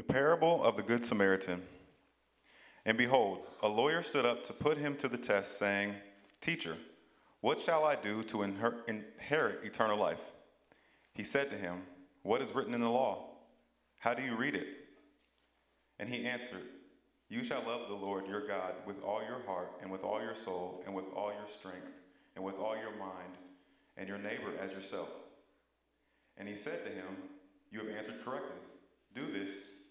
The parable of the Good Samaritan. And behold, a lawyer stood up to put him to the test, saying, Teacher, what shall I do to inher- inherit eternal life? He said to him, What is written in the law? How do you read it? And he answered, You shall love the Lord your God with all your heart, and with all your soul, and with all your strength, and with all your mind, and your neighbor as yourself. And he said to him, You have answered correctly. Do this,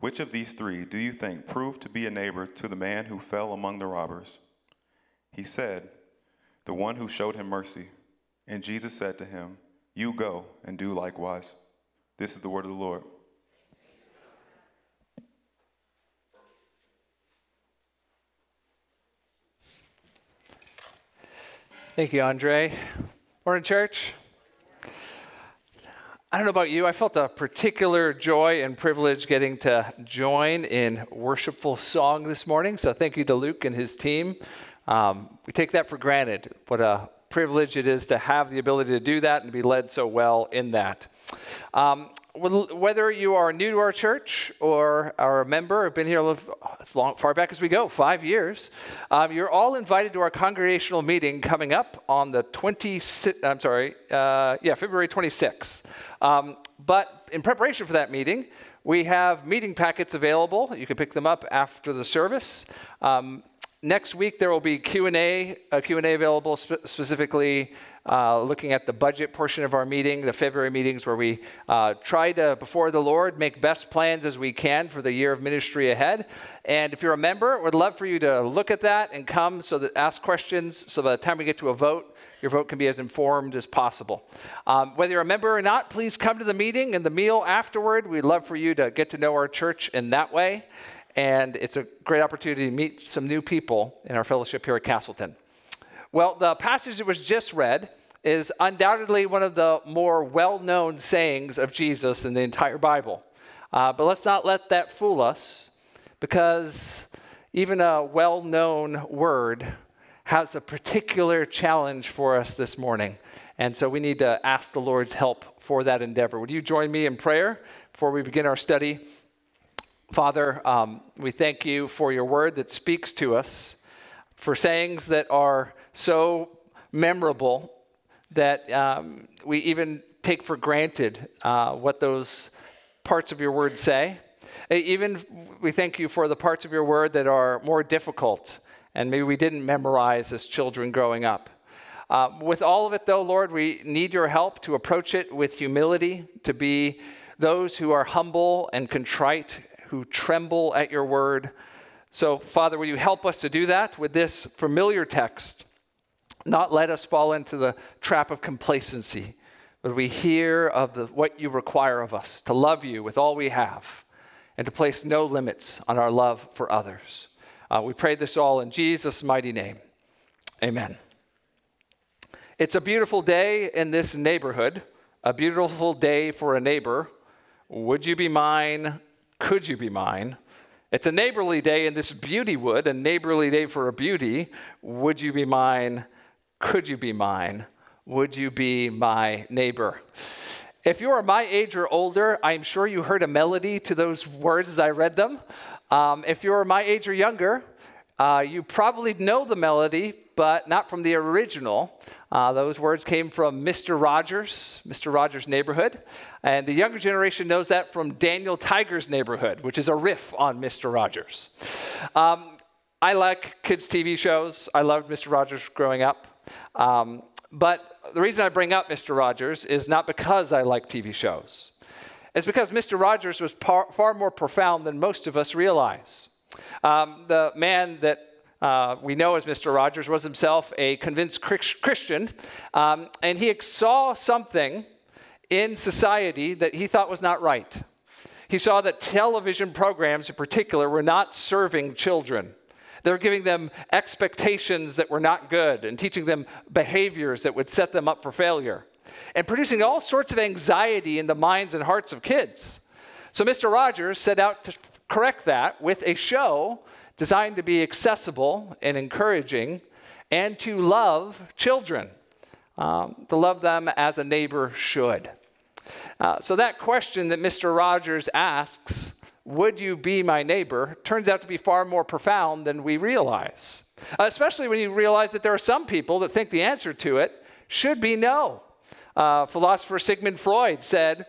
Which of these three do you think proved to be a neighbor to the man who fell among the robbers? He said, The one who showed him mercy. And Jesus said to him, You go and do likewise. This is the word of the Lord. Thank you, Andre. Morning, church. I don't know about you, I felt a particular joy and privilege getting to join in worshipful song this morning. So thank you to Luke and his team. Um, we take that for granted. What a privilege it is to have the ability to do that and to be led so well in that. Um, whether you are new to our church or are a member, have been here as long, far back as we go, five years, um, you're all invited to our congregational meeting coming up on the 26th, I'm sorry, uh, yeah, February 26th. Um, but in preparation for that meeting, we have meeting packets available. You can pick them up after the service. Um, next week there will be Q&A, a Q&A available spe- specifically uh, looking at the budget portion of our meeting, the February meetings where we uh, try to, before the Lord, make best plans as we can for the year of ministry ahead. And if you're a member, we'd love for you to look at that and come so that ask questions so by the time we get to a vote, your vote can be as informed as possible. Um, whether you're a member or not, please come to the meeting and the meal afterward. We'd love for you to get to know our church in that way. And it's a great opportunity to meet some new people in our fellowship here at Castleton. Well, the passage that was just read is undoubtedly one of the more well known sayings of Jesus in the entire Bible. Uh, but let's not let that fool us because even a well known word has a particular challenge for us this morning. And so we need to ask the Lord's help for that endeavor. Would you join me in prayer before we begin our study? Father, um, we thank you for your word that speaks to us, for sayings that are so memorable that um, we even take for granted uh, what those parts of your word say. Even we thank you for the parts of your word that are more difficult and maybe we didn't memorize as children growing up. Uh, with all of it, though, Lord, we need your help to approach it with humility, to be those who are humble and contrite, who tremble at your word. So, Father, will you help us to do that with this familiar text? not let us fall into the trap of complacency, but we hear of the, what you require of us to love you with all we have and to place no limits on our love for others. Uh, we pray this all in Jesus' mighty name. Amen. It's a beautiful day in this neighborhood, a beautiful day for a neighbor. Would you be mine? Could you be mine? It's a neighborly day in this beauty wood, a neighborly day for a beauty. Would you be mine? Could you be mine? Would you be my neighbor? If you are my age or older, I'm sure you heard a melody to those words as I read them. Um, if you're my age or younger, uh, you probably know the melody, but not from the original. Uh, those words came from Mr. Rogers, Mr. Rogers' Neighborhood. And the younger generation knows that from Daniel Tiger's Neighborhood, which is a riff on Mr. Rogers. Um, I like kids' TV shows. I loved Mr. Rogers growing up. Um, but the reason I bring up Mr. Rogers is not because I like TV shows. It's because Mr. Rogers was par- far more profound than most of us realize. Um, the man that uh, we know as Mr. Rogers was himself a convinced Christian, um, and he saw something in society that he thought was not right. He saw that television programs, in particular, were not serving children. They were giving them expectations that were not good and teaching them behaviors that would set them up for failure and producing all sorts of anxiety in the minds and hearts of kids. So Mr. Rogers set out to correct that with a show designed to be accessible and encouraging and to love children, um, to love them as a neighbor should. Uh, so, that question that Mr. Rogers asks, would you be my neighbor, turns out to be far more profound than we realize. Especially when you realize that there are some people that think the answer to it should be no. Uh, philosopher Sigmund Freud said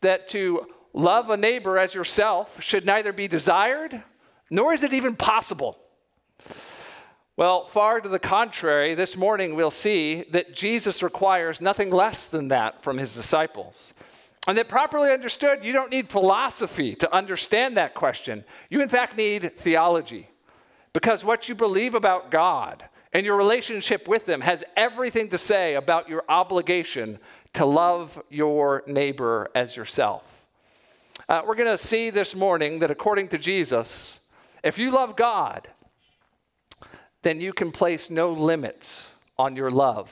that to love a neighbor as yourself should neither be desired nor is it even possible. Well, far to the contrary, this morning we'll see that Jesus requires nothing less than that from his disciples. And that properly understood, you don't need philosophy to understand that question. You, in fact, need theology. Because what you believe about God and your relationship with Him has everything to say about your obligation to love your neighbor as yourself. Uh, we're going to see this morning that according to Jesus, if you love God, then you can place no limits on your love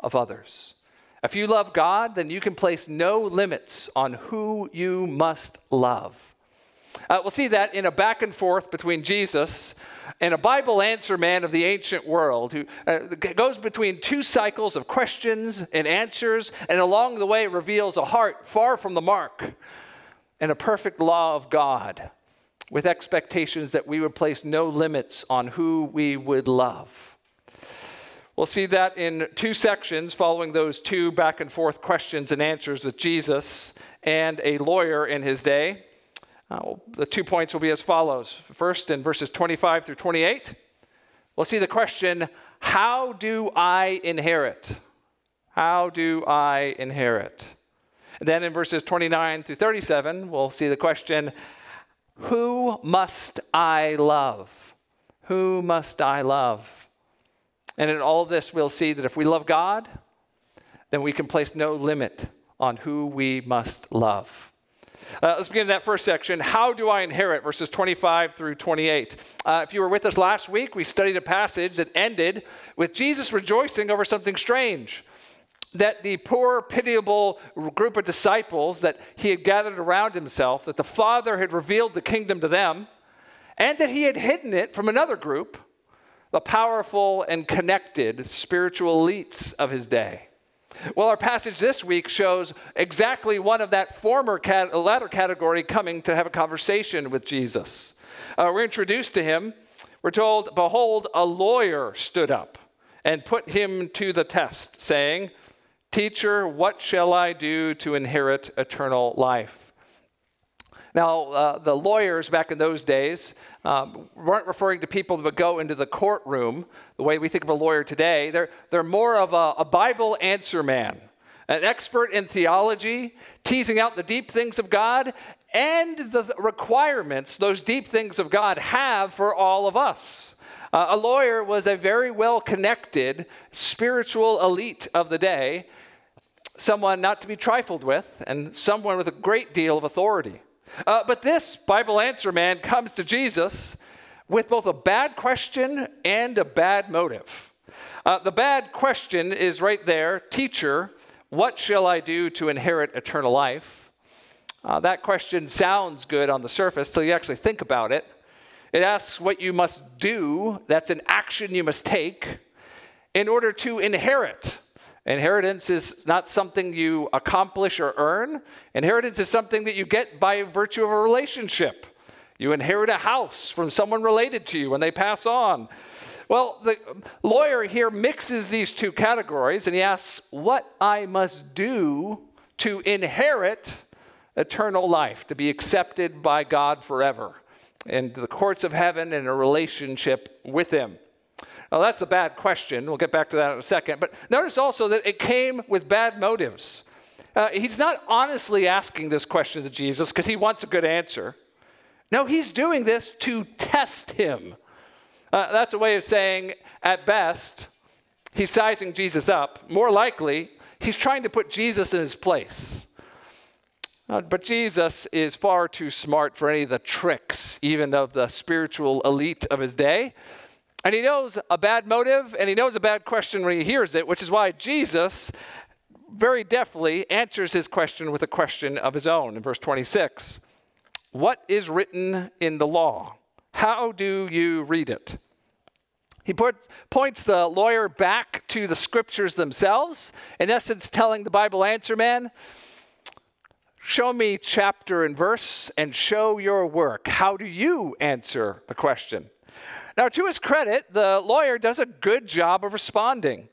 of others. If you love God, then you can place no limits on who you must love. Uh, we'll see that in a back and forth between Jesus and a Bible answer man of the ancient world who uh, goes between two cycles of questions and answers, and along the way reveals a heart far from the mark and a perfect law of God with expectations that we would place no limits on who we would love. We'll see that in two sections following those two back and forth questions and answers with Jesus and a lawyer in his day. Uh, the two points will be as follows. First, in verses 25 through 28, we'll see the question How do I inherit? How do I inherit? And then in verses 29 through 37, we'll see the question who must I love? Who must I love? And in all this, we'll see that if we love God, then we can place no limit on who we must love. Uh, let's begin that first section. How do I inherit? Verses 25 through 28. Uh, if you were with us last week, we studied a passage that ended with Jesus rejoicing over something strange that the poor, pitiable group of disciples that he had gathered around himself, that the Father had revealed the kingdom to them, and that he had hidden it from another group, the powerful and connected spiritual elites of his day. Well, our passage this week shows exactly one of that former cat- latter category coming to have a conversation with Jesus. Uh, we're introduced to him. We're told, Behold, a lawyer stood up and put him to the test, saying, Teacher, what shall I do to inherit eternal life? Now, uh, the lawyers back in those days um, weren't referring to people that would go into the courtroom the way we think of a lawyer today. They're, they're more of a, a Bible answer man, an expert in theology, teasing out the deep things of God and the requirements those deep things of God have for all of us. Uh, a lawyer was a very well connected spiritual elite of the day someone not to be trifled with, and someone with a great deal of authority. Uh, but this Bible answer man comes to Jesus with both a bad question and a bad motive. Uh, the bad question is right there Teacher, what shall I do to inherit eternal life? Uh, that question sounds good on the surface till you actually think about it. It asks what you must do, that's an action you must take, in order to inherit Inheritance is not something you accomplish or earn. Inheritance is something that you get by virtue of a relationship. You inherit a house from someone related to you when they pass on. Well, the lawyer here mixes these two categories and he asks, What I must do to inherit eternal life, to be accepted by God forever. into the courts of heaven in a relationship with him? Now, that's a bad question. We'll get back to that in a second. But notice also that it came with bad motives. Uh, he's not honestly asking this question to Jesus because he wants a good answer. No, he's doing this to test him. Uh, that's a way of saying, at best, he's sizing Jesus up. More likely, he's trying to put Jesus in his place. Uh, but Jesus is far too smart for any of the tricks, even of the spiritual elite of his day. And he knows a bad motive and he knows a bad question when he hears it, which is why Jesus very deftly answers his question with a question of his own in verse 26. What is written in the law? How do you read it? He put, points the lawyer back to the scriptures themselves, in essence, telling the Bible answer man, Show me chapter and verse and show your work. How do you answer the question? Now, to his credit, the lawyer does a good job of responding.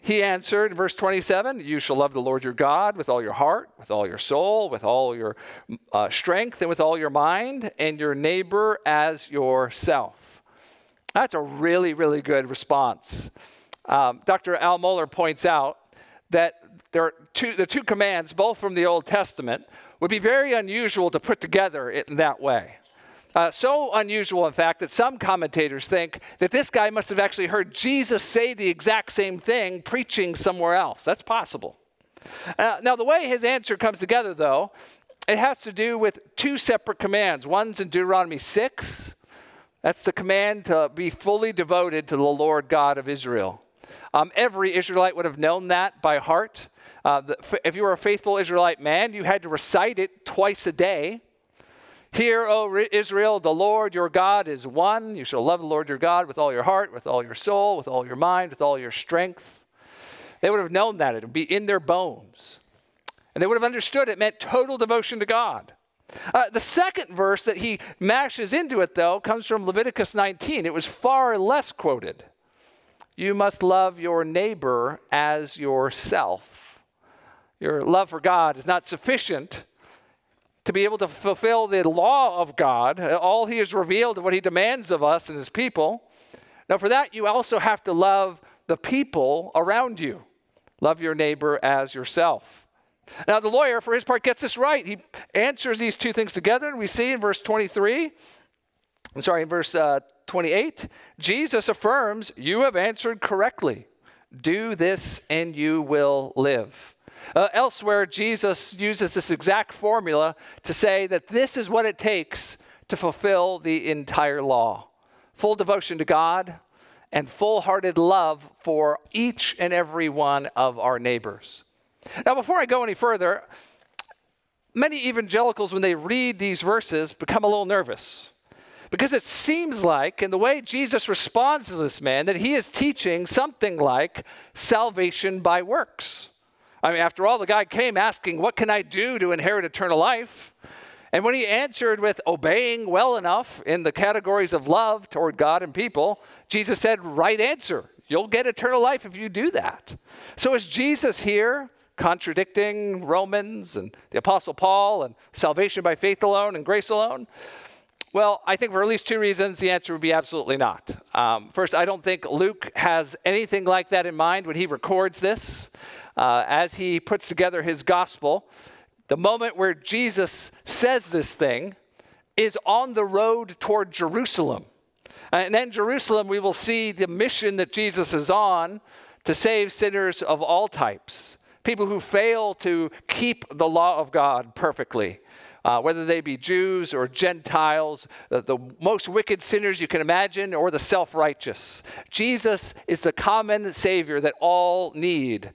He answered in verse 27 You shall love the Lord your God with all your heart, with all your soul, with all your uh, strength, and with all your mind, and your neighbor as yourself. That's a really, really good response. Um, Dr. Al Mohler points out that there are two, the two commands, both from the Old Testament, would be very unusual to put together in that way. Uh, so unusual, in fact, that some commentators think that this guy must have actually heard Jesus say the exact same thing preaching somewhere else. That's possible. Uh, now, the way his answer comes together, though, it has to do with two separate commands. One's in Deuteronomy 6, that's the command to be fully devoted to the Lord God of Israel. Um, every Israelite would have known that by heart. Uh, the, if you were a faithful Israelite man, you had to recite it twice a day. Hear, O Israel, the Lord your God is one. You shall love the Lord your God with all your heart, with all your soul, with all your mind, with all your strength. They would have known that. It would be in their bones. And they would have understood it meant total devotion to God. Uh, the second verse that he mashes into it, though, comes from Leviticus 19. It was far less quoted. You must love your neighbor as yourself. Your love for God is not sufficient to be able to fulfill the law of God, all he has revealed and what he demands of us and his people. Now, for that, you also have to love the people around you. Love your neighbor as yourself. Now, the lawyer, for his part, gets this right. He answers these two things together, and we see in verse 23, I'm sorry, in verse uh, 28, Jesus affirms, You have answered correctly. Do this, and you will live. Uh, elsewhere, Jesus uses this exact formula to say that this is what it takes to fulfill the entire law full devotion to God and full hearted love for each and every one of our neighbors. Now, before I go any further, many evangelicals, when they read these verses, become a little nervous. Because it seems like, in the way Jesus responds to this man, that he is teaching something like salvation by works. I mean, after all, the guy came asking, What can I do to inherit eternal life? And when he answered with obeying well enough in the categories of love toward God and people, Jesus said, Right answer. You'll get eternal life if you do that. So is Jesus here contradicting Romans and the Apostle Paul and salvation by faith alone and grace alone? Well, I think for at least two reasons, the answer would be absolutely not. Um, first, I don't think Luke has anything like that in mind when he records this. Uh, as he puts together his gospel, the moment where Jesus says this thing is on the road toward Jerusalem. And in Jerusalem, we will see the mission that Jesus is on to save sinners of all types people who fail to keep the law of God perfectly. Uh, whether they be Jews or Gentiles, the, the most wicked sinners you can imagine, or the self righteous. Jesus is the common Savior that all need.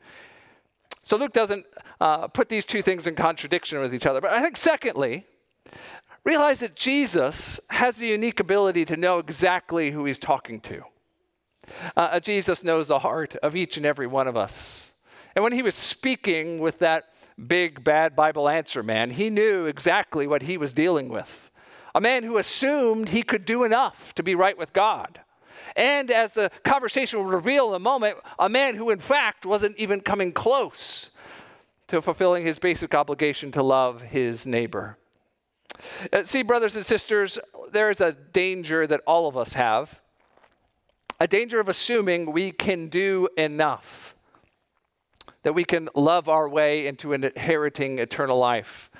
So Luke doesn't uh, put these two things in contradiction with each other. But I think, secondly, realize that Jesus has the unique ability to know exactly who he's talking to. Uh, Jesus knows the heart of each and every one of us. And when he was speaking with that big, bad Bible answer man, he knew exactly what he was dealing with. A man who assumed he could do enough to be right with God. And as the conversation will reveal in a moment, a man who, in fact, wasn't even coming close to fulfilling his basic obligation to love his neighbor. Uh, see, brothers and sisters, there is a danger that all of us have a danger of assuming we can do enough, that we can love our way into inheriting eternal life.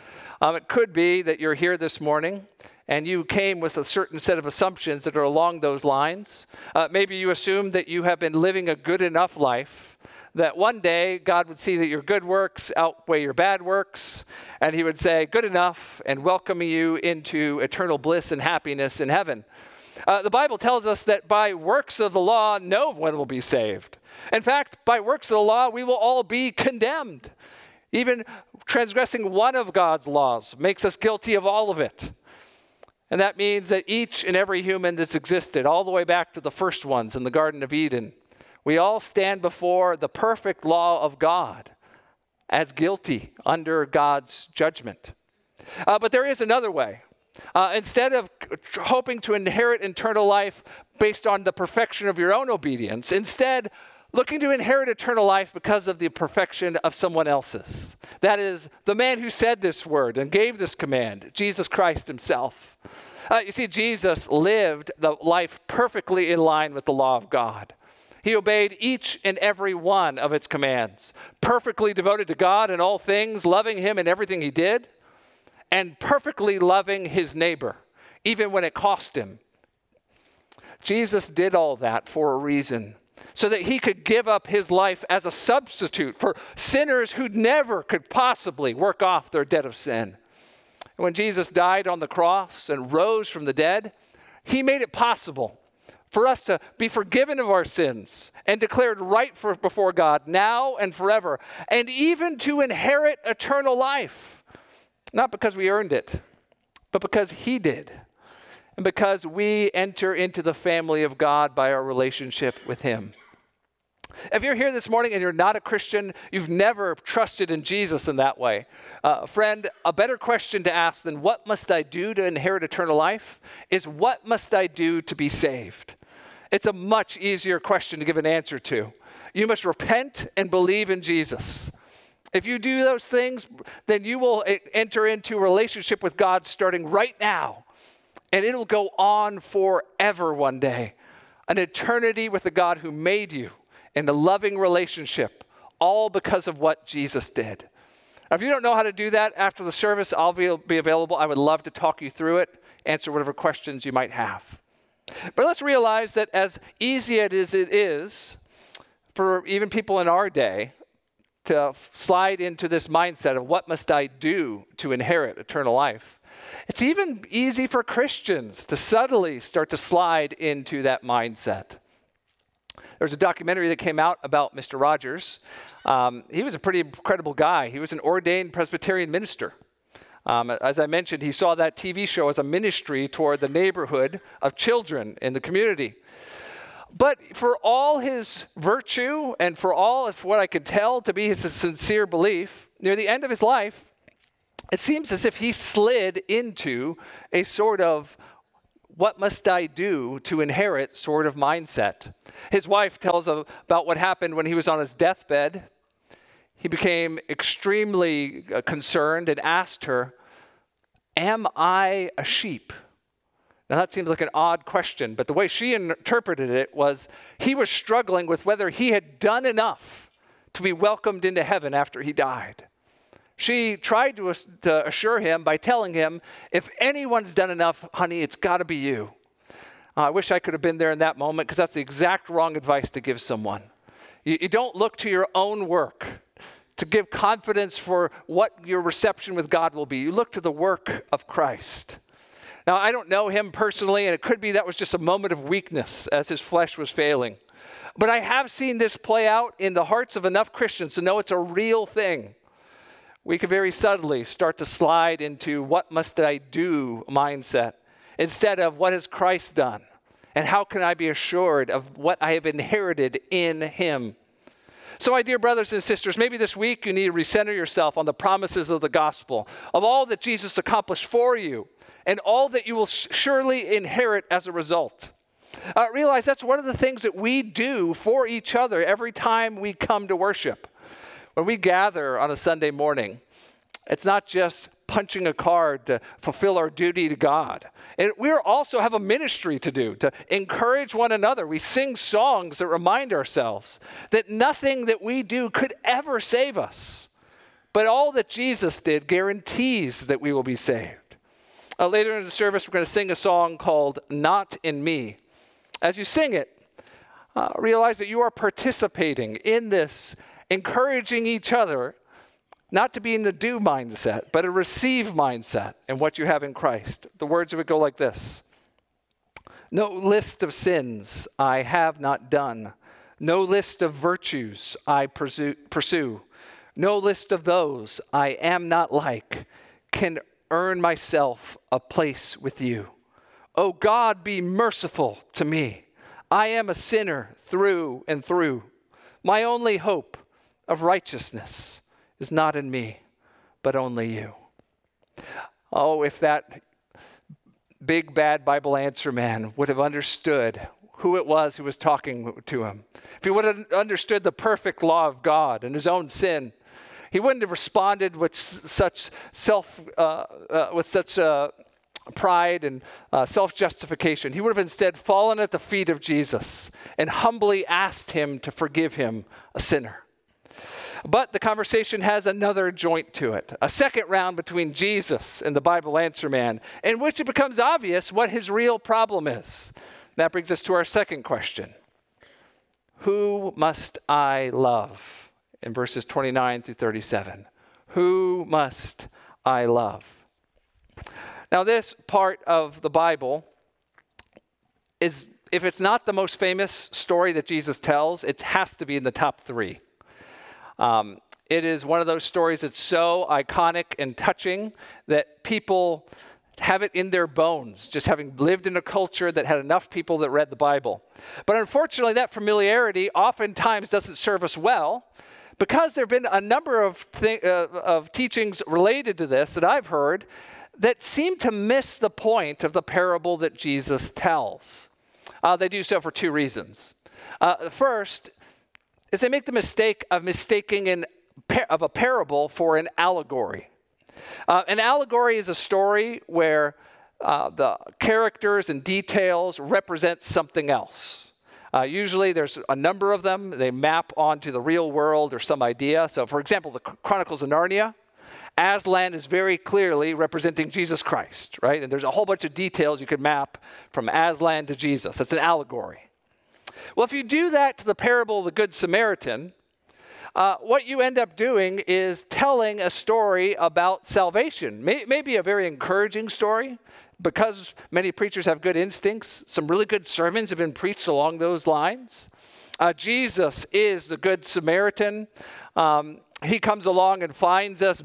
Um, it could be that you're here this morning and you came with a certain set of assumptions that are along those lines. Uh, maybe you assume that you have been living a good enough life that one day God would see that your good works outweigh your bad works, and He would say, Good enough, and welcome you into eternal bliss and happiness in heaven. Uh, the Bible tells us that by works of the law, no one will be saved. In fact, by works of the law, we will all be condemned. Even transgressing one of God's laws makes us guilty of all of it. And that means that each and every human that's existed, all the way back to the first ones in the Garden of Eden, we all stand before the perfect law of God as guilty under God's judgment. Uh, but there is another way. Uh, instead of hoping to inherit eternal life based on the perfection of your own obedience, instead, looking to inherit eternal life because of the perfection of someone else's. That is, the man who said this word and gave this command, Jesus Christ himself. Uh, you see, Jesus lived the life perfectly in line with the law of God. He obeyed each and every one of its commands, perfectly devoted to God in all things, loving Him in everything He did, and perfectly loving His neighbor, even when it cost Him. Jesus did all that for a reason so that he could give up his life as a substitute for sinners who never could possibly work off their debt of sin. And when Jesus died on the cross and rose from the dead, he made it possible for us to be forgiven of our sins and declared right for, before God now and forever, and even to inherit eternal life. Not because we earned it, but because He did, and because we enter into the family of God by our relationship with Him. If you're here this morning and you're not a Christian, you've never trusted in Jesus in that way, uh, friend, a better question to ask than what must I do to inherit eternal life is what must I do to be saved? It's a much easier question to give an answer to. You must repent and believe in Jesus. If you do those things, then you will enter into a relationship with God starting right now. And it'll go on forever one day. An eternity with the God who made you in a loving relationship, all because of what Jesus did. Now, if you don't know how to do that after the service, I'll be, be available. I would love to talk you through it, answer whatever questions you might have. But let's realize that as easy as it is for even people in our day to slide into this mindset of what must I do to inherit eternal life, it's even easy for Christians to subtly start to slide into that mindset. There's a documentary that came out about Mr. Rogers. Um, he was a pretty incredible guy. He was an ordained Presbyterian minister. Um, as I mentioned, he saw that TV show as a ministry toward the neighborhood of children in the community. But for all his virtue and for all for what I could tell to be his sincere belief, near the end of his life, it seems as if he slid into a sort of what must I do to inherit sort of mindset. His wife tells about what happened when he was on his deathbed. He became extremely uh, concerned and asked her, Am I a sheep? Now, that seems like an odd question, but the way she interpreted it was he was struggling with whether he had done enough to be welcomed into heaven after he died. She tried to, to assure him by telling him, If anyone's done enough, honey, it's got to be you. Uh, I wish I could have been there in that moment because that's the exact wrong advice to give someone. You, you don't look to your own work to give confidence for what your reception with God will be. You look to the work of Christ. Now, I don't know him personally, and it could be that was just a moment of weakness as his flesh was failing. But I have seen this play out in the hearts of enough Christians to know it's a real thing. We could very subtly start to slide into what must I do mindset instead of what has Christ done and how can I be assured of what I have inherited in him. So, my dear brothers and sisters, maybe this week you need to recenter yourself on the promises of the gospel, of all that Jesus accomplished for you, and all that you will surely inherit as a result. Uh, realize that's one of the things that we do for each other every time we come to worship. When we gather on a Sunday morning, it's not just punching a card to fulfill our duty to God. And we also have a ministry to do to encourage one another. We sing songs that remind ourselves that nothing that we do could ever save us. But all that Jesus did guarantees that we will be saved. Uh, later in the service, we're going to sing a song called Not in Me. As you sing it, uh, realize that you are participating in this, encouraging each other not to be in the do mindset, but a receive mindset in what you have in Christ. The words would go like this No list of sins I have not done, no list of virtues I pursue, no list of those I am not like can earn myself a place with you. Oh God, be merciful to me. I am a sinner through and through. My only hope of righteousness is not in me, but only you. Oh, if that big bad Bible answer man would have understood who it was who was talking to him, if he would have understood the perfect law of God and his own sin, he wouldn't have responded with such self, uh, uh, with such uh, pride and uh, self justification. He would have instead fallen at the feet of Jesus and humbly asked him to forgive him, a sinner. But the conversation has another joint to it a second round between Jesus and the Bible answer man, in which it becomes obvious what his real problem is. That brings us to our second question Who must I love? In verses 29 through 37. Who must I love? Now, this part of the Bible is, if it's not the most famous story that Jesus tells, it has to be in the top three. Um, it is one of those stories that's so iconic and touching that people have it in their bones, just having lived in a culture that had enough people that read the Bible. But unfortunately, that familiarity oftentimes doesn't serve us well because there have been a number of, th- uh, of teachings related to this that I've heard that seem to miss the point of the parable that Jesus tells. Uh, they do so for two reasons. Uh, first is they make the mistake of mistaking an, of a parable for an allegory. Uh, an allegory is a story where uh, the characters and details represent something else. Uh, usually there's a number of them. They map onto the real world or some idea. So, for example, the Chronicles of Narnia, Aslan is very clearly representing Jesus Christ, right? And there's a whole bunch of details you could map from Aslan to Jesus. That's an allegory. Well, if you do that to the parable of the Good Samaritan, uh, what you end up doing is telling a story about salvation. May, maybe a very encouraging story because many preachers have good instincts. Some really good sermons have been preached along those lines. Uh, Jesus is the Good Samaritan. Um, he comes along and finds us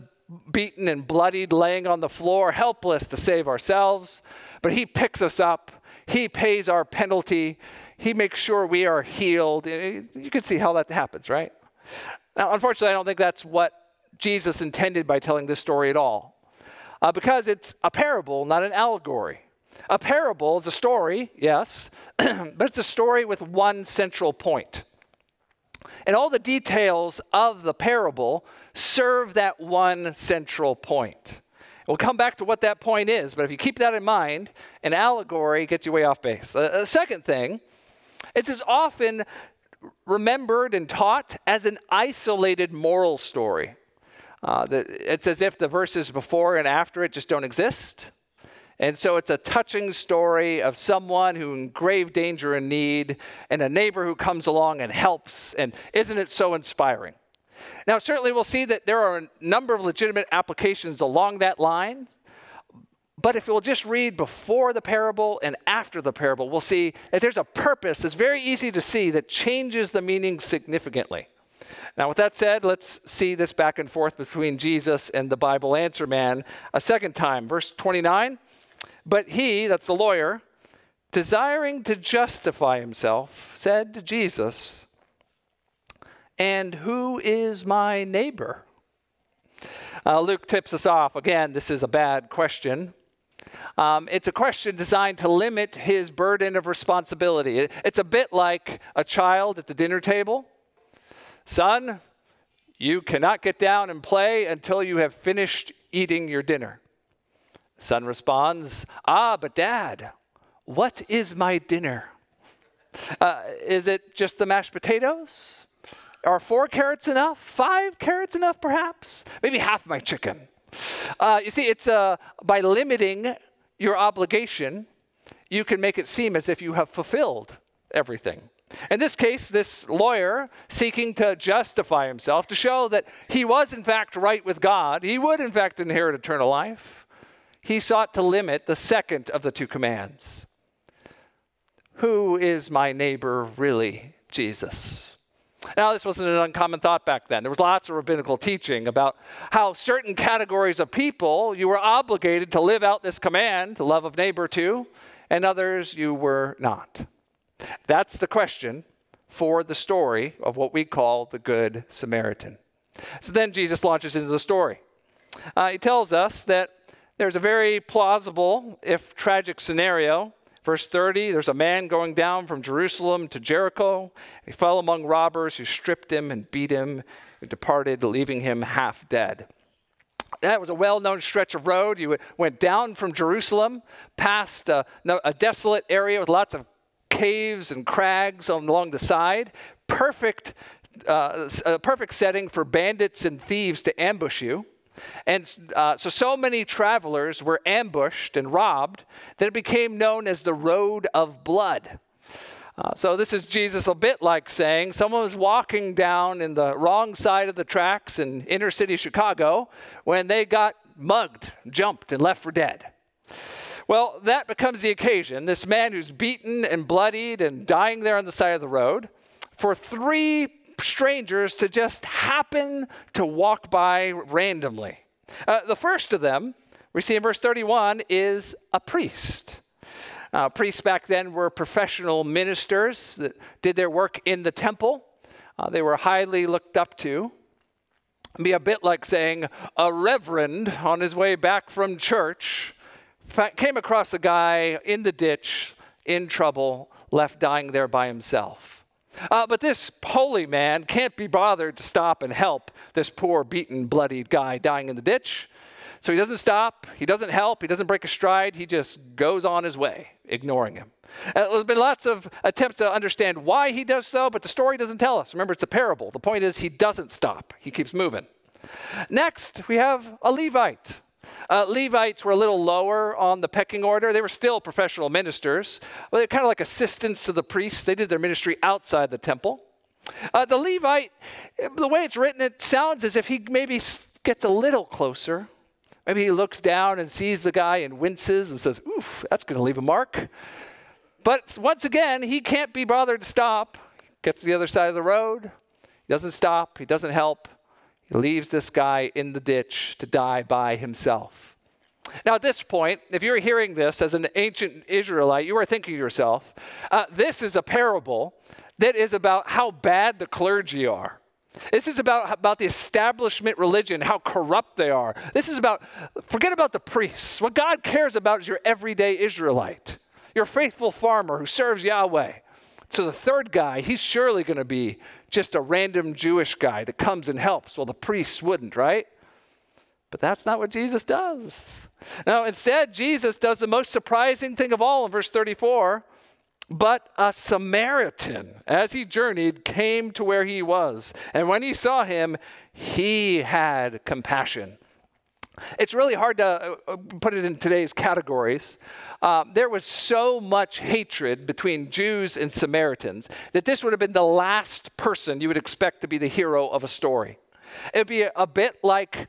beaten and bloodied, laying on the floor, helpless to save ourselves. But he picks us up, he pays our penalty, he makes sure we are healed. You can see how that happens, right? Now, unfortunately, I don't think that's what Jesus intended by telling this story at all, uh, because it's a parable, not an allegory. A parable is a story, yes, but it's a story with one central point. And all the details of the parable serve that one central point. We'll come back to what that point is, but if you keep that in mind, an allegory gets you way off base. A, a second thing it's as often remembered and taught as an isolated moral story. Uh, the, it's as if the verses before and after it just don't exist. And so it's a touching story of someone who in grave danger and need, and a neighbor who comes along and helps. And isn't it so inspiring? Now, certainly we'll see that there are a number of legitimate applications along that line. But if we'll just read before the parable and after the parable, we'll see that there's a purpose that's very easy to see that changes the meaning significantly. Now, with that said, let's see this back and forth between Jesus and the Bible answer man a second time. Verse 29 But he, that's the lawyer, desiring to justify himself, said to Jesus, And who is my neighbor? Uh, Luke tips us off. Again, this is a bad question. Um, it's a question designed to limit his burden of responsibility. It's a bit like a child at the dinner table. Son, you cannot get down and play until you have finished eating your dinner. Son responds, Ah, but dad, what is my dinner? Uh, is it just the mashed potatoes? Are four carrots enough? Five carrots enough, perhaps? Maybe half my chicken. Uh, you see, it's uh, by limiting your obligation, you can make it seem as if you have fulfilled everything. In this case, this lawyer seeking to justify himself, to show that he was in fact right with God, he would in fact inherit eternal life, he sought to limit the second of the two commands. Who is my neighbor really? Jesus. Now, this wasn't an uncommon thought back then. There was lots of rabbinical teaching about how certain categories of people you were obligated to live out this command, the love of neighbor to, and others you were not. That's the question for the story of what we call the Good Samaritan. So then Jesus launches into the story. Uh, he tells us that there's a very plausible, if tragic, scenario. Verse 30 there's a man going down from Jerusalem to Jericho. He fell among robbers who stripped him and beat him and departed, leaving him half dead. That was a well known stretch of road. You went down from Jerusalem past a, a desolate area with lots of caves and crags along the side. Perfect, uh, a perfect setting for bandits and thieves to ambush you. And uh, so, so many travelers were ambushed and robbed that it became known as the Road of Blood. Uh, so, this is Jesus a bit like saying someone was walking down in the wrong side of the tracks in inner city Chicago when they got mugged, jumped, and left for dead. Well, that becomes the occasion. This man who's beaten and bloodied and dying there on the side of the road, for three strangers to just happen to walk by randomly. Uh, the first of them, we see in verse 31, is a priest. Uh, priests back then were professional ministers that did their work in the temple. Uh, they were highly looked up to. It'd be a bit like saying a reverend on his way back from church came across a guy in the ditch, in trouble, left dying there by himself. Uh, but this holy man can't be bothered to stop and help this poor, beaten, bloodied guy dying in the ditch. So he doesn't stop, he doesn't help, he doesn't break a stride, he just goes on his way, ignoring him. Uh, there's been lots of attempts to understand why he does so, but the story doesn't tell us. Remember, it's a parable. The point is, he doesn't stop, he keeps moving. Next, we have a Levite. Uh, Levites were a little lower on the pecking order. They were still professional ministers. Well, they're kind of like assistants to the priests. They did their ministry outside the temple. Uh, the Levite, the way it's written, it sounds as if he maybe gets a little closer. Maybe he looks down and sees the guy and winces and says, Oof, that's going to leave a mark. But once again, he can't be bothered to stop. Gets to the other side of the road. He doesn't stop. He doesn't help. Leaves this guy in the ditch to die by himself. Now, at this point, if you're hearing this as an ancient Israelite, you are thinking to yourself, uh, this is a parable that is about how bad the clergy are. This is about, about the establishment religion, how corrupt they are. This is about, forget about the priests. What God cares about is your everyday Israelite, your faithful farmer who serves Yahweh. So the third guy, he's surely going to be just a random Jewish guy that comes and helps. Well, the priests wouldn't, right? But that's not what Jesus does. Now, instead, Jesus does the most surprising thing of all in verse 34. But a Samaritan, as he journeyed, came to where he was. And when he saw him, he had compassion. It's really hard to uh, uh, put it in today's categories. Uh, there was so much hatred between Jews and Samaritans that this would have been the last person you would expect to be the hero of a story. It would be a, a bit like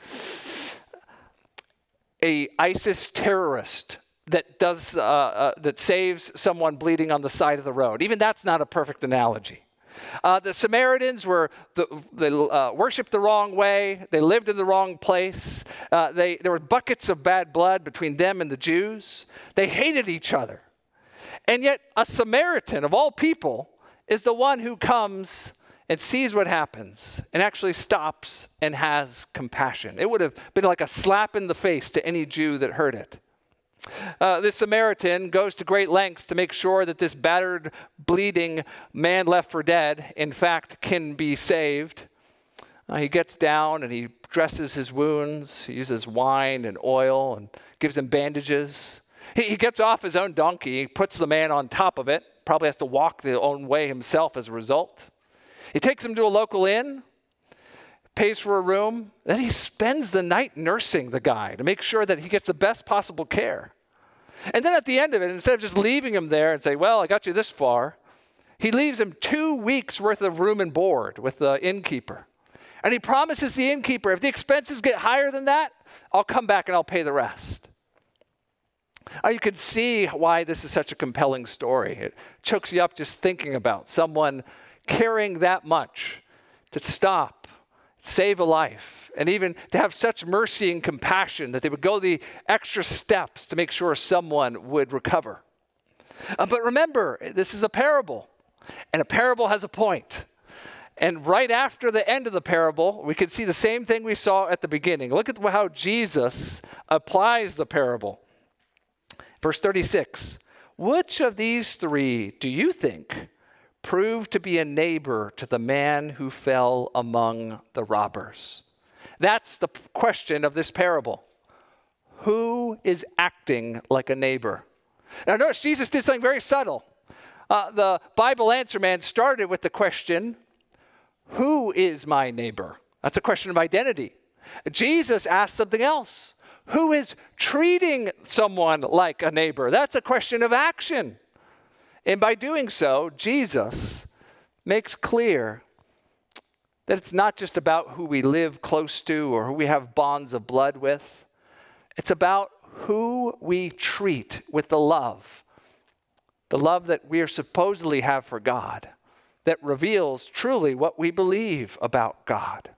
a ISIS terrorist that does uh, uh, that saves someone bleeding on the side of the road. Even that's not a perfect analogy. Uh, the Samaritans were the, they uh, worshipped the wrong way. They lived in the wrong place. Uh, they, there were buckets of bad blood between them and the Jews. They hated each other. And yet, a Samaritan of all people is the one who comes and sees what happens and actually stops and has compassion. It would have been like a slap in the face to any Jew that heard it. Uh, this Samaritan goes to great lengths to make sure that this battered, bleeding man left for dead, in fact, can be saved. Uh, he gets down and he dresses his wounds. He uses wine and oil and gives him bandages. He, he gets off his own donkey, he puts the man on top of it, probably has to walk the own way himself as a result. He takes him to a local inn, pays for a room, then he spends the night nursing the guy to make sure that he gets the best possible care. And then at the end of it, instead of just leaving him there and say, Well, I got you this far, he leaves him two weeks worth of room and board with the innkeeper. And he promises the innkeeper, if the expenses get higher than that, I'll come back and I'll pay the rest. Now you can see why this is such a compelling story. It chokes you up just thinking about someone caring that much to stop, save a life, and even to have such mercy and compassion that they would go the extra steps to make sure someone would recover. Uh, but remember, this is a parable, and a parable has a point. And right after the end of the parable, we can see the same thing we saw at the beginning. Look at how Jesus applies the parable. Verse 36 Which of these three do you think proved to be a neighbor to the man who fell among the robbers? That's the question of this parable. Who is acting like a neighbor? Now, notice Jesus did something very subtle. Uh, the Bible answer man started with the question, Who is my neighbor? That's a question of identity. Jesus asked something else who is treating someone like a neighbor? That's a question of action. And by doing so, Jesus makes clear that it's not just about who we live close to or who we have bonds of blood with, it's about who we treat with the love, the love that we are supposedly have for God, that reveals truly what we believe about God.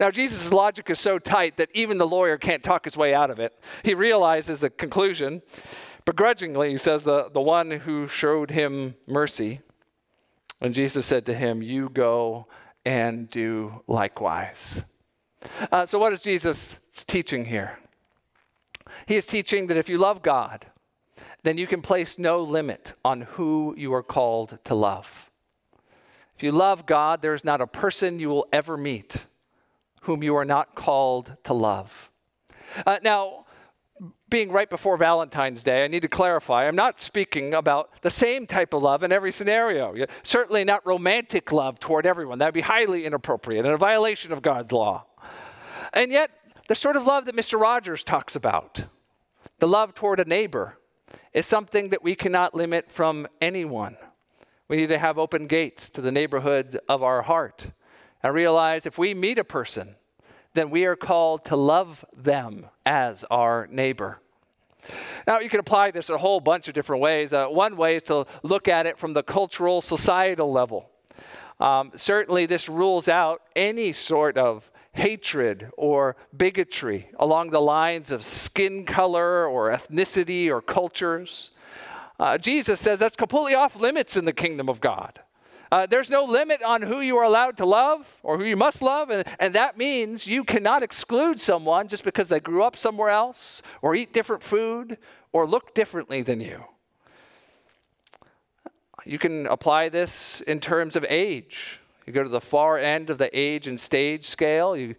Now, Jesus' logic is so tight that even the lawyer can't talk his way out of it. He realizes the conclusion. Begrudgingly, he says, the, the one who showed him mercy. And Jesus said to him, You go and do likewise. Uh, so, what is Jesus teaching here? He is teaching that if you love God, then you can place no limit on who you are called to love. If you love God, there is not a person you will ever meet whom you are not called to love. Uh, now, being right before Valentine's Day, I need to clarify I'm not speaking about the same type of love in every scenario. Certainly not romantic love toward everyone. That would be highly inappropriate and a violation of God's law. And yet, the sort of love that Mr. Rogers talks about, the love toward a neighbor, is something that we cannot limit from anyone. We need to have open gates to the neighborhood of our heart and realize if we meet a person, then we are called to love them as our neighbor. Now, you can apply this a whole bunch of different ways. Uh, one way is to look at it from the cultural, societal level. Um, certainly, this rules out any sort of hatred or bigotry along the lines of skin color or ethnicity or cultures. Uh, Jesus says that's completely off limits in the kingdom of God. Uh, there's no limit on who you are allowed to love or who you must love, and, and that means you cannot exclude someone just because they grew up somewhere else or eat different food or look differently than you. You can apply this in terms of age. You go to the far end of the age and stage scale. You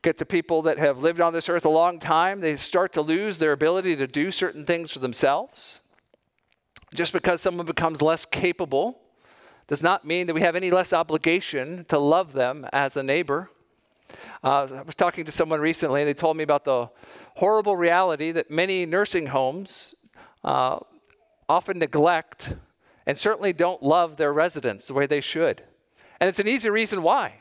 get to people that have lived on this earth a long time, they start to lose their ability to do certain things for themselves. Just because someone becomes less capable does not mean that we have any less obligation to love them as a neighbor. Uh, I was talking to someone recently, and they told me about the horrible reality that many nursing homes uh, often neglect and certainly don't love their residents the way they should. And it's an easy reason why.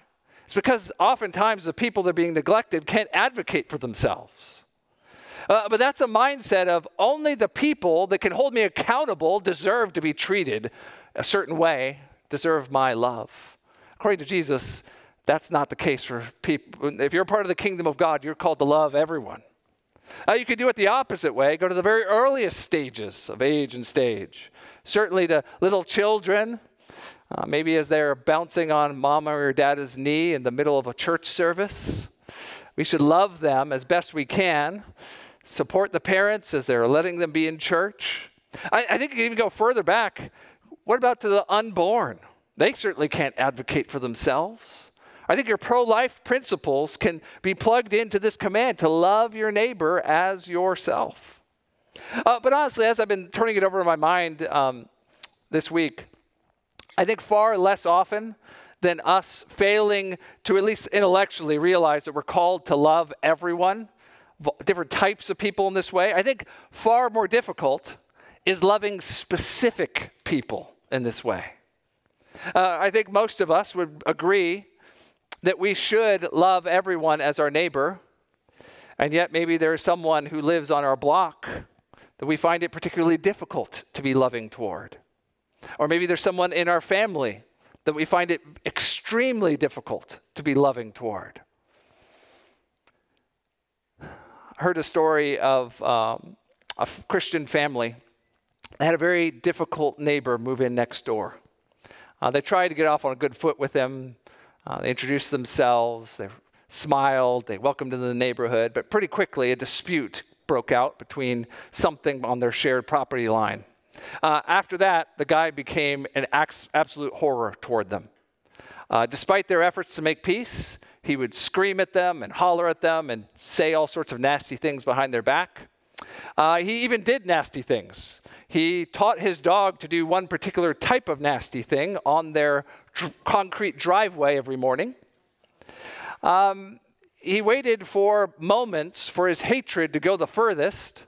It's because oftentimes the people that are being neglected can't advocate for themselves. Uh, but that's a mindset of only the people that can hold me accountable deserve to be treated a certain way deserve my love. According to Jesus, that's not the case for people. If you're part of the kingdom of God, you're called to love everyone. Uh, you could do it the opposite way. Go to the very earliest stages of age and stage. Certainly to little children, uh, maybe as they're bouncing on mama or dad's knee in the middle of a church service. We should love them as best we can, support the parents as they're letting them be in church. I, I think you can even go further back what about to the unborn? They certainly can't advocate for themselves. I think your pro life principles can be plugged into this command to love your neighbor as yourself. Uh, but honestly, as I've been turning it over in my mind um, this week, I think far less often than us failing to at least intellectually realize that we're called to love everyone, different types of people in this way. I think far more difficult is loving specific people in this way. Uh, I think most of us would agree that we should love everyone as our neighbor, and yet maybe there's someone who lives on our block that we find it particularly difficult to be loving toward. Or maybe there's someone in our family that we find it extremely difficult to be loving toward. I heard a story of um, a Christian family that had a very difficult neighbor move in next door. Uh, they tried to get off on a good foot with him. Uh, they introduced themselves, they smiled, they welcomed into the neighborhood, but pretty quickly a dispute broke out between something on their shared property line. Uh, after that, the guy became an absolute horror toward them. Uh, despite their efforts to make peace, he would scream at them and holler at them and say all sorts of nasty things behind their back. Uh, he even did nasty things. He taught his dog to do one particular type of nasty thing on their concrete driveway every morning. Um, he waited for moments for his hatred to go the furthest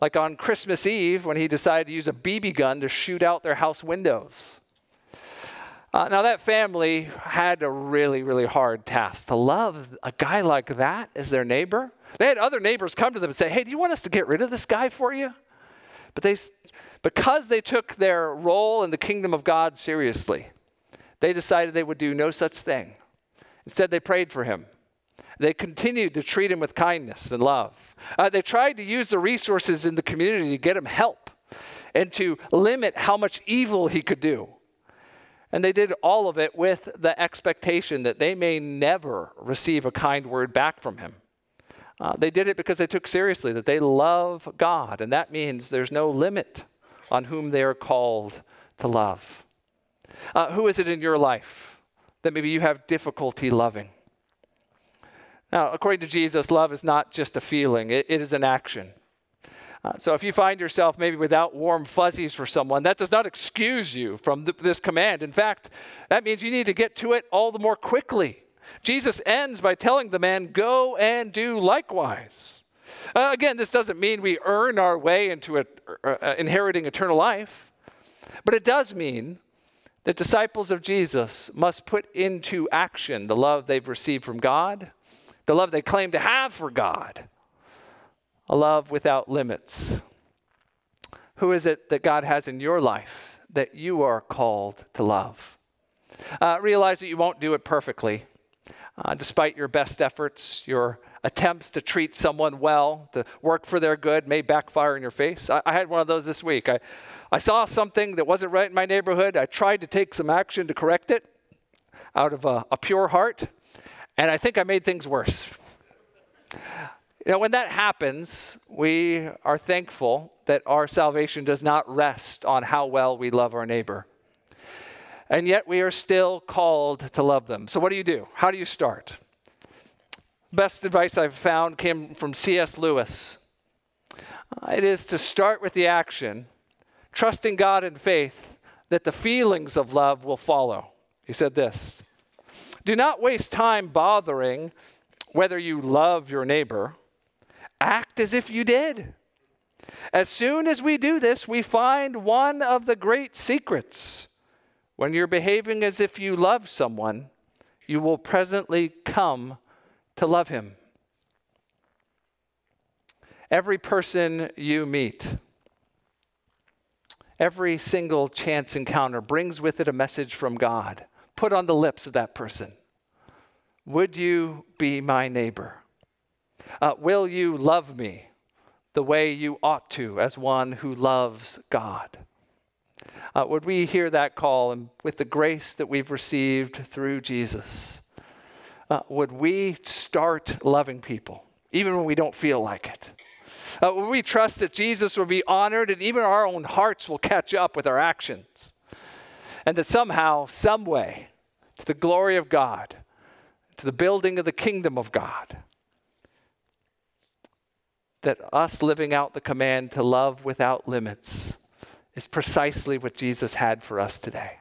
like on Christmas Eve when he decided to use a BB gun to shoot out their house windows. Uh, now, that family had a really, really hard task to love a guy like that as their neighbor. They had other neighbors come to them and say, Hey, do you want us to get rid of this guy for you? But they, because they took their role in the kingdom of God seriously, they decided they would do no such thing. Instead, they prayed for him. They continued to treat him with kindness and love. Uh, they tried to use the resources in the community to get him help and to limit how much evil he could do. And they did all of it with the expectation that they may never receive a kind word back from him. Uh, they did it because they took seriously that they love God, and that means there's no limit on whom they are called to love. Uh, who is it in your life that maybe you have difficulty loving? Now, according to Jesus, love is not just a feeling, it, it is an action. Uh, so if you find yourself maybe without warm fuzzies for someone, that does not excuse you from th- this command. In fact, that means you need to get to it all the more quickly. Jesus ends by telling the man, Go and do likewise. Uh, again, this doesn't mean we earn our way into a, uh, uh, inheriting eternal life, but it does mean that disciples of Jesus must put into action the love they've received from God the love they claim to have for God, a love without limits. Who is it that God has in your life that you are called to love? Uh, realize that you won't do it perfectly. Uh, despite your best efforts, your attempts to treat someone well, to work for their good, may backfire in your face. I, I had one of those this week. I, I saw something that wasn't right in my neighborhood. I tried to take some action to correct it out of a, a pure heart. And I think I made things worse. You know, when that happens, we are thankful that our salvation does not rest on how well we love our neighbor. And yet we are still called to love them. So, what do you do? How do you start? Best advice I've found came from C.S. Lewis. Uh, it is to start with the action, trusting God in faith that the feelings of love will follow. He said this do not waste time bothering whether you love your neighbor. Act as if you did. As soon as we do this, we find one of the great secrets. When you're behaving as if you love someone, you will presently come to love him. Every person you meet, every single chance encounter brings with it a message from God put on the lips of that person. Would you be my neighbor? Uh, will you love me the way you ought to as one who loves God? Uh, would we hear that call and with the grace that we've received through Jesus? Uh, would we start loving people even when we don't feel like it? Uh, would we trust that Jesus will be honored and even our own hearts will catch up with our actions? And that somehow, some way, to the glory of God, to the building of the kingdom of God. That us living out the command to love without limits is precisely what Jesus had for us today.